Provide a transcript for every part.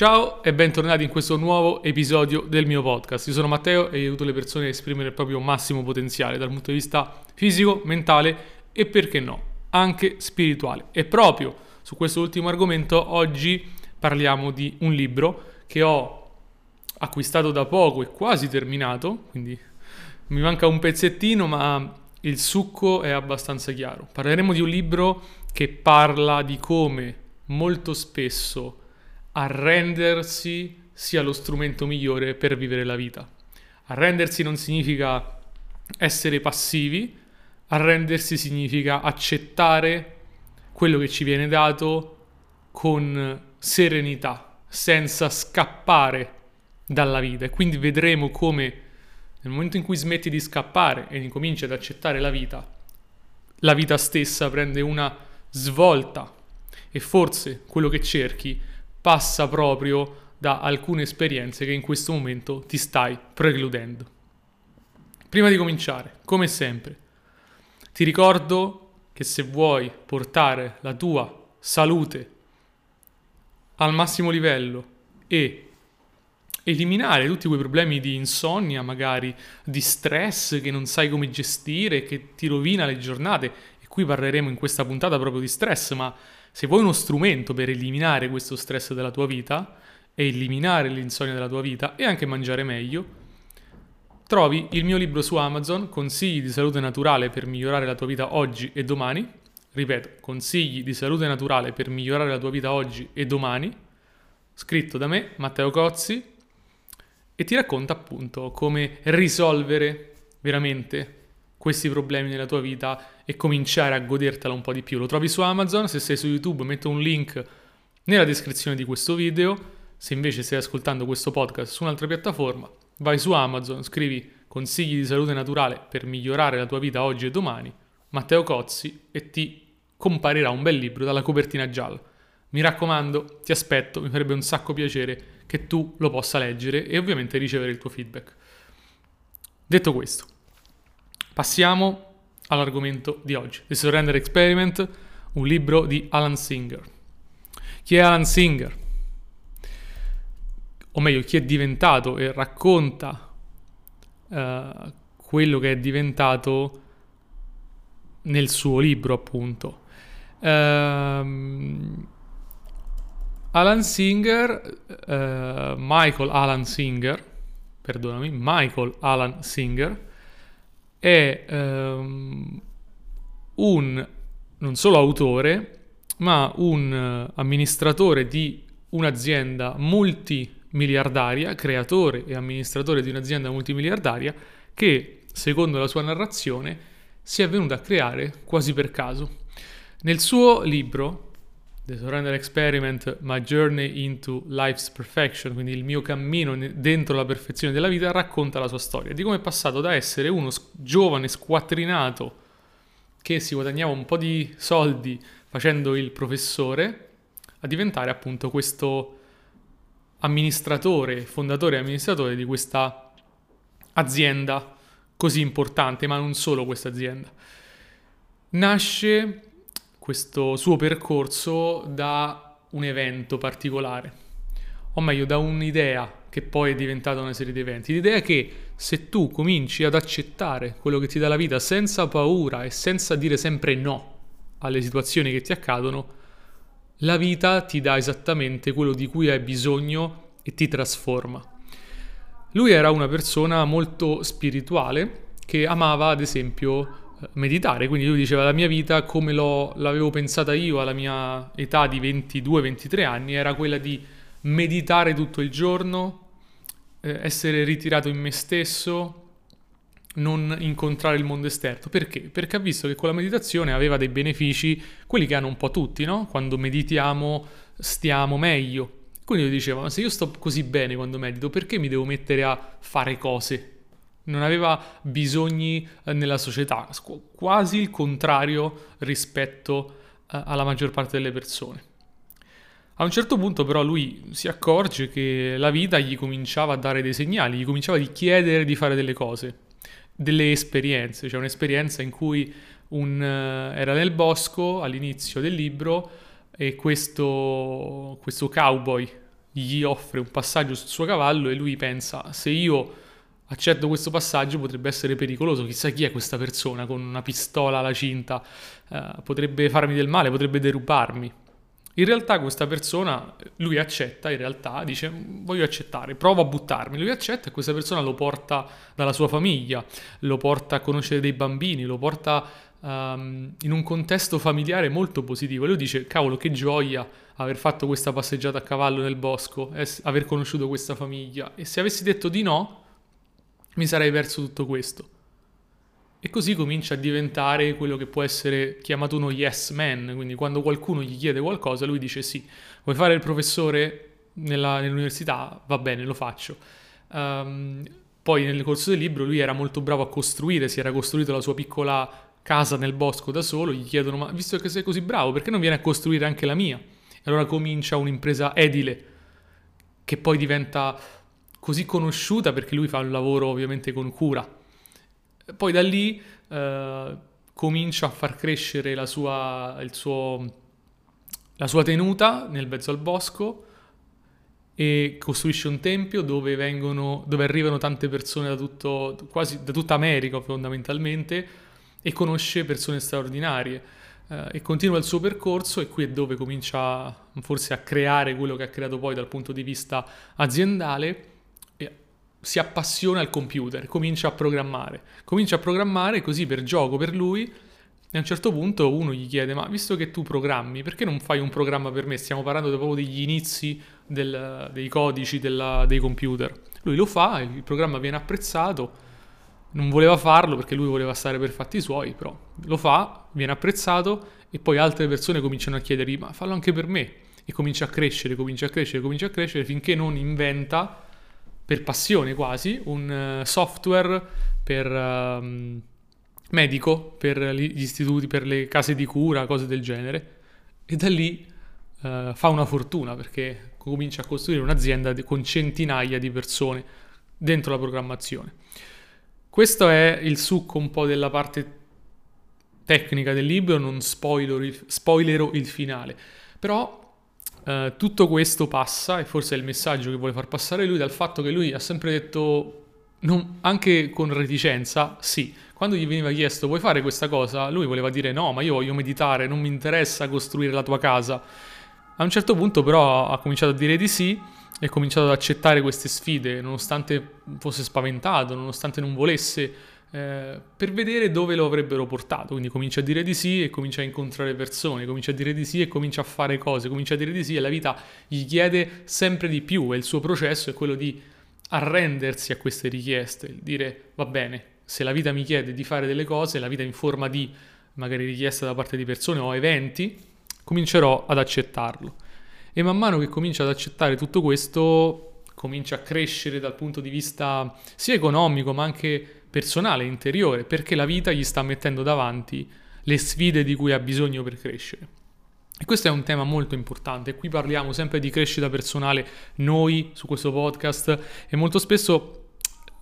Ciao e bentornati in questo nuovo episodio del mio podcast. Io sono Matteo e aiuto le persone a esprimere il proprio massimo potenziale dal punto di vista fisico, mentale e perché no, anche spirituale. E proprio su questo ultimo argomento oggi parliamo di un libro che ho acquistato da poco e quasi terminato, quindi mi manca un pezzettino, ma il succo è abbastanza chiaro. Parleremo di un libro che parla di come molto spesso arrendersi sia lo strumento migliore per vivere la vita. Arrendersi non significa essere passivi, arrendersi significa accettare quello che ci viene dato con serenità, senza scappare dalla vita. E quindi vedremo come nel momento in cui smetti di scappare e incominci ad accettare la vita, la vita stessa prende una svolta e forse quello che cerchi passa proprio da alcune esperienze che in questo momento ti stai precludendo. Prima di cominciare, come sempre, ti ricordo che se vuoi portare la tua salute al massimo livello e eliminare tutti quei problemi di insonnia, magari di stress che non sai come gestire, che ti rovina le giornate, e qui parleremo in questa puntata proprio di stress, ma se vuoi uno strumento per eliminare questo stress della tua vita e eliminare l'insonnia della tua vita e anche mangiare meglio, trovi il mio libro su Amazon, Consigli di salute naturale per migliorare la tua vita oggi e domani. Ripeto, Consigli di salute naturale per migliorare la tua vita oggi e domani, scritto da me, Matteo Cozzi, e ti racconta appunto come risolvere veramente questi problemi nella tua vita e cominciare a godertela un po' di più. Lo trovi su Amazon, se sei su YouTube metto un link nella descrizione di questo video, se invece stai ascoltando questo podcast su un'altra piattaforma, vai su Amazon, scrivi consigli di salute naturale per migliorare la tua vita oggi e domani, Matteo Cozzi e ti comparirà un bel libro dalla copertina gialla. Mi raccomando, ti aspetto, mi farebbe un sacco piacere che tu lo possa leggere e ovviamente ricevere il tuo feedback. Detto questo, Passiamo all'argomento di oggi, The Surrender Experiment, un libro di Alan Singer. Chi è Alan Singer? O meglio, chi è diventato e racconta uh, quello che è diventato nel suo libro, appunto. Uh, Alan Singer, uh, Michael Alan Singer, perdonami, Michael Alan Singer, è um, un non solo autore, ma un uh, amministratore di un'azienda multimiliardaria, creatore e amministratore di un'azienda multimiliardaria che, secondo la sua narrazione, si è venuto a creare quasi per caso. Nel suo libro The Surrender Experiment, My Journey into Life's Perfection, quindi il mio cammino dentro la perfezione della vita, racconta la sua storia, di come è passato da essere uno giovane squattrinato che si guadagnava un po' di soldi facendo il professore, a diventare appunto questo amministratore, fondatore e amministratore di questa azienda così importante, ma non solo questa azienda. Nasce questo suo percorso da un evento particolare, o meglio da un'idea che poi è diventata una serie di eventi. L'idea è che se tu cominci ad accettare quello che ti dà la vita senza paura e senza dire sempre no alle situazioni che ti accadono, la vita ti dà esattamente quello di cui hai bisogno e ti trasforma. Lui era una persona molto spirituale che amava ad esempio meditare, quindi lui diceva la mia vita come l'avevo pensata io alla mia età di 22-23 anni era quella di meditare tutto il giorno, eh, essere ritirato in me stesso, non incontrare il mondo esterno. Perché? Perché ha visto che con la meditazione aveva dei benefici, quelli che hanno un po' tutti, no? Quando meditiamo stiamo meglio. Quindi lui diceva, ma se io sto così bene quando medito, perché mi devo mettere a fare cose? Non aveva bisogni eh, nella società, quasi il contrario rispetto eh, alla maggior parte delle persone. A un certo punto però lui si accorge che la vita gli cominciava a dare dei segnali, gli cominciava a chiedere di fare delle cose, delle esperienze, cioè un'esperienza in cui un, uh, era nel bosco all'inizio del libro e questo, questo cowboy gli offre un passaggio sul suo cavallo e lui pensa se io accetto questo passaggio potrebbe essere pericoloso, chissà chi è questa persona con una pistola alla cinta, eh, potrebbe farmi del male, potrebbe derubarmi. In realtà questa persona, lui accetta, in realtà dice voglio accettare, provo a buttarmi, lui accetta e questa persona lo porta dalla sua famiglia, lo porta a conoscere dei bambini, lo porta um, in un contesto familiare molto positivo. lui dice cavolo che gioia aver fatto questa passeggiata a cavallo nel bosco, aver conosciuto questa famiglia e se avessi detto di no mi sarei perso tutto questo. E così comincia a diventare quello che può essere chiamato uno yes man, quindi quando qualcuno gli chiede qualcosa lui dice sì, vuoi fare il professore nella, nell'università? Va bene, lo faccio. Um, poi nel corso del libro lui era molto bravo a costruire, si era costruito la sua piccola casa nel bosco da solo, gli chiedono ma visto che sei così bravo perché non vieni a costruire anche la mia? E allora comincia un'impresa edile che poi diventa così conosciuta perché lui fa un lavoro ovviamente con cura. Poi da lì eh, comincia a far crescere la sua, suo, la sua tenuta nel mezzo al bosco e costruisce un tempio dove, vengono, dove arrivano tante persone da, tutto, quasi da tutta America fondamentalmente e conosce persone straordinarie eh, e continua il suo percorso e qui è dove comincia forse a creare quello che ha creato poi dal punto di vista aziendale si appassiona al computer, comincia a programmare. Comincia a programmare così per gioco per lui e a un certo punto uno gli chiede ma visto che tu programmi perché non fai un programma per me? Stiamo parlando proprio degli inizi del, dei codici della, dei computer. Lui lo fa, il programma viene apprezzato, non voleva farlo perché lui voleva stare per fatti suoi, però lo fa, viene apprezzato e poi altre persone cominciano a chiedergli ma fallo anche per me e comincia a crescere, comincia a crescere, comincia a crescere finché non inventa per passione quasi, un uh, software per uh, medico, per gli istituti, per le case di cura, cose del genere. E da lì uh, fa una fortuna perché comincia a costruire un'azienda con centinaia di persone dentro la programmazione. Questo è il succo un po' della parte tecnica del libro, non spoiler, spoilerò il finale. Però Uh, tutto questo passa, e forse è il messaggio che vuole far passare lui, dal fatto che lui ha sempre detto, non, anche con reticenza, sì. Quando gli veniva chiesto vuoi fare questa cosa, lui voleva dire no, ma io voglio meditare, non mi interessa costruire la tua casa. A un certo punto però ha cominciato a dire di sì e ha cominciato ad accettare queste sfide, nonostante fosse spaventato, nonostante non volesse eh, per vedere dove lo avrebbero portato. Quindi comincia a dire di sì e comincia a incontrare persone, comincia a dire di sì e comincia a fare cose, comincia a dire di sì e la vita gli chiede sempre di più e il suo processo è quello di arrendersi a queste richieste, dire va bene, se la vita mi chiede di fare delle cose, la vita in forma di magari richiesta da parte di persone o eventi, comincerò ad accettarlo. E man mano che comincia ad accettare tutto questo, comincia a crescere dal punto di vista sia economico ma anche personale, interiore, perché la vita gli sta mettendo davanti le sfide di cui ha bisogno per crescere. E questo è un tema molto importante. Qui parliamo sempre di crescita personale noi su questo podcast e molto spesso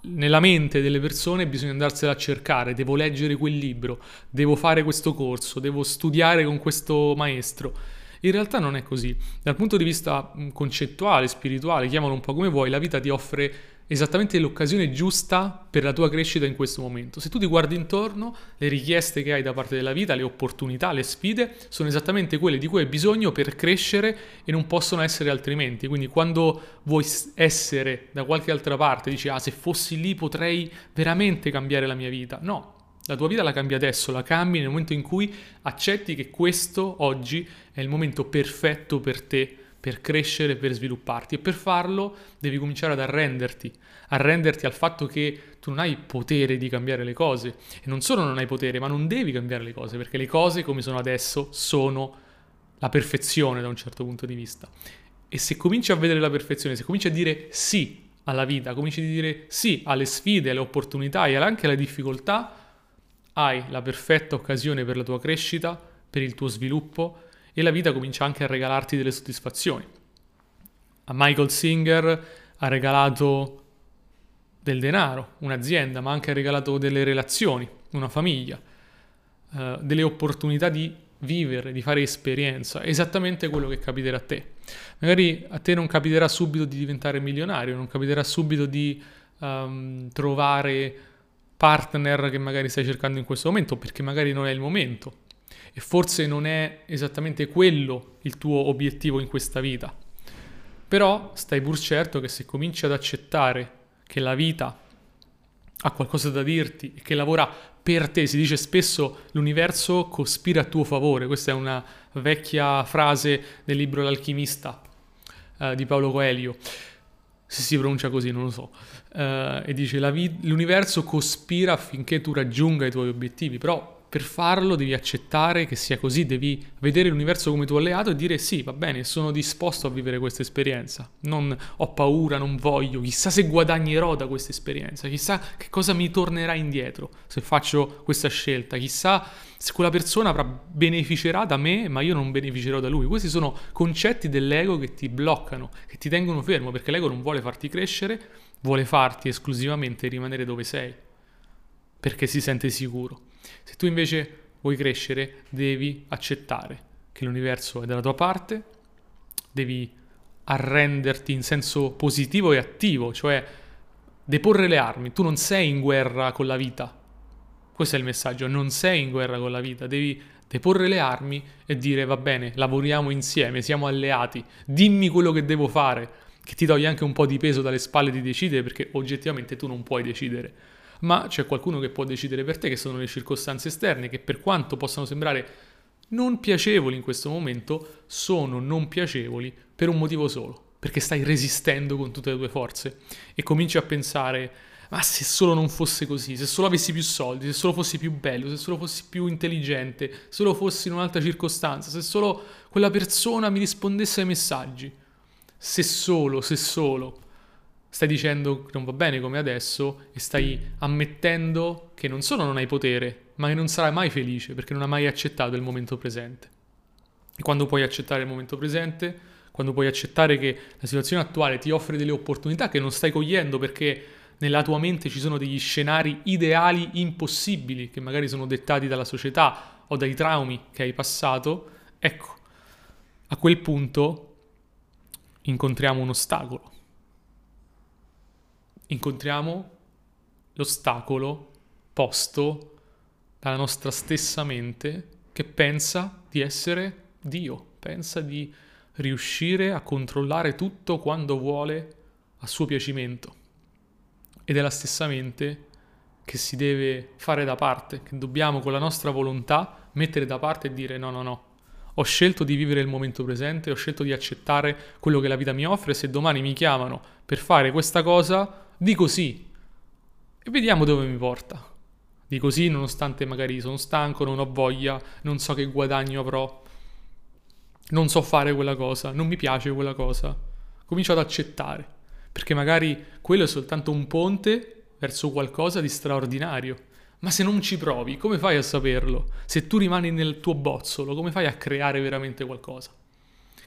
nella mente delle persone bisogna andarsela a cercare, devo leggere quel libro, devo fare questo corso, devo studiare con questo maestro. In realtà non è così. Dal punto di vista concettuale, spirituale, chiamalo un po' come vuoi, la vita ti offre esattamente l'occasione giusta per la tua crescita in questo momento. Se tu ti guardi intorno, le richieste che hai da parte della vita, le opportunità, le sfide, sono esattamente quelle di cui hai bisogno per crescere e non possono essere altrimenti. Quindi quando vuoi essere da qualche altra parte, dici, ah, se fossi lì potrei veramente cambiare la mia vita. No, la tua vita la cambi adesso, la cambi nel momento in cui accetti che questo oggi è il momento perfetto per te per crescere, per svilupparti e per farlo devi cominciare ad arrenderti, arrenderti al fatto che tu non hai potere di cambiare le cose e non solo non hai potere, ma non devi cambiare le cose perché le cose come sono adesso sono la perfezione da un certo punto di vista. E se cominci a vedere la perfezione, se cominci a dire sì alla vita, cominci a dire sì alle sfide, alle opportunità e anche alle difficoltà, hai la perfetta occasione per la tua crescita, per il tuo sviluppo e la vita comincia anche a regalarti delle soddisfazioni. A Michael Singer ha regalato del denaro, un'azienda, ma anche ha regalato delle relazioni, una famiglia, eh, delle opportunità di vivere, di fare esperienza, esattamente quello che capiterà a te. Magari a te non capiterà subito di diventare milionario, non capiterà subito di um, trovare partner che magari stai cercando in questo momento, perché magari non è il momento. E forse non è esattamente quello il tuo obiettivo in questa vita. Però stai pur certo che se cominci ad accettare che la vita ha qualcosa da dirti e che lavora per te, si dice spesso l'universo cospira a tuo favore, questa è una vecchia frase del libro L'alchimista eh, di Paolo Coelho, se si pronuncia così non lo so, eh, e dice vi- l'universo cospira affinché tu raggiunga i tuoi obiettivi, però per farlo devi accettare che sia così, devi vedere l'universo come tuo alleato e dire sì, va bene, sono disposto a vivere questa esperienza. Non ho paura, non voglio, chissà se guadagnerò da questa esperienza, chissà che cosa mi tornerà indietro se faccio questa scelta, chissà se quella persona beneficerà da me, ma io non beneficerò da lui. Questi sono concetti dell'ego che ti bloccano, che ti tengono fermo, perché l'ego non vuole farti crescere, vuole farti esclusivamente rimanere dove sei, perché si sente sicuro. Se tu invece vuoi crescere, devi accettare che l'universo è dalla tua parte, devi arrenderti in senso positivo e attivo, cioè deporre le armi. Tu non sei in guerra con la vita. Questo è il messaggio, non sei in guerra con la vita, devi deporre le armi e dire va bene, lavoriamo insieme, siamo alleati, dimmi quello che devo fare, che ti toglie anche un po' di peso dalle spalle di decidere perché oggettivamente tu non puoi decidere ma c'è qualcuno che può decidere per te, che sono le circostanze esterne, che per quanto possano sembrare non piacevoli in questo momento, sono non piacevoli per un motivo solo, perché stai resistendo con tutte le tue forze. E cominci a pensare, ma se solo non fosse così, se solo avessi più soldi, se solo fossi più bello, se solo fossi più intelligente, se solo fossi in un'altra circostanza, se solo quella persona mi rispondesse ai messaggi, se solo, se solo stai dicendo che non va bene come adesso e stai ammettendo che non solo non hai potere, ma che non sarai mai felice perché non hai mai accettato il momento presente. E quando puoi accettare il momento presente, quando puoi accettare che la situazione attuale ti offre delle opportunità che non stai cogliendo perché nella tua mente ci sono degli scenari ideali impossibili che magari sono dettati dalla società o dai traumi che hai passato, ecco, a quel punto incontriamo un ostacolo incontriamo l'ostacolo posto dalla nostra stessa mente che pensa di essere Dio, pensa di riuscire a controllare tutto quando vuole a suo piacimento. Ed è la stessa mente che si deve fare da parte, che dobbiamo con la nostra volontà mettere da parte e dire no, no, no, ho scelto di vivere il momento presente, ho scelto di accettare quello che la vita mi offre, se domani mi chiamano per fare questa cosa, Dico sì e vediamo dove mi porta. Dico sì nonostante magari sono stanco, non ho voglia, non so che guadagno avrò, non so fare quella cosa, non mi piace quella cosa. Comincio ad accettare, perché magari quello è soltanto un ponte verso qualcosa di straordinario. Ma se non ci provi, come fai a saperlo? Se tu rimani nel tuo bozzolo, come fai a creare veramente qualcosa?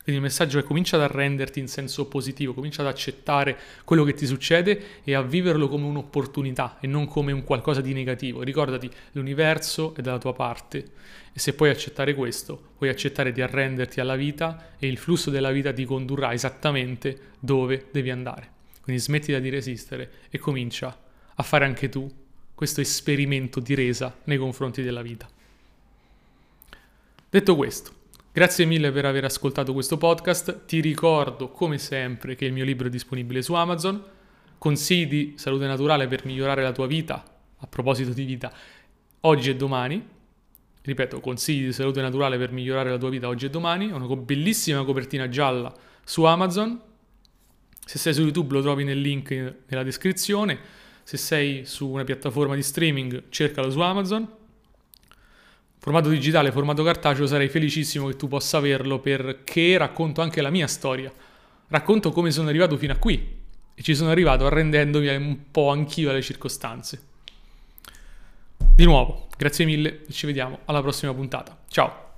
Quindi il messaggio è comincia ad arrenderti in senso positivo, comincia ad accettare quello che ti succede e a viverlo come un'opportunità e non come un qualcosa di negativo. Ricordati, l'universo è dalla tua parte e se puoi accettare questo, puoi accettare di arrenderti alla vita e il flusso della vita ti condurrà esattamente dove devi andare. Quindi smettila di resistere e comincia a fare anche tu questo esperimento di resa nei confronti della vita. Detto questo, Grazie mille per aver ascoltato questo podcast. Ti ricordo, come sempre, che il mio libro è disponibile su Amazon. Consigli di salute naturale per migliorare la tua vita, a proposito di vita, oggi e domani. Ripeto, consigli di salute naturale per migliorare la tua vita oggi e domani. Una bellissima copertina gialla su Amazon. Se sei su YouTube lo trovi nel link nella descrizione. Se sei su una piattaforma di streaming, cercalo su Amazon formato digitale, formato cartaceo, sarei felicissimo che tu possa averlo perché racconto anche la mia storia. Racconto come sono arrivato fino a qui e ci sono arrivato arrendendomi un po' anch'io alle circostanze. Di nuovo, grazie mille e ci vediamo alla prossima puntata. Ciao!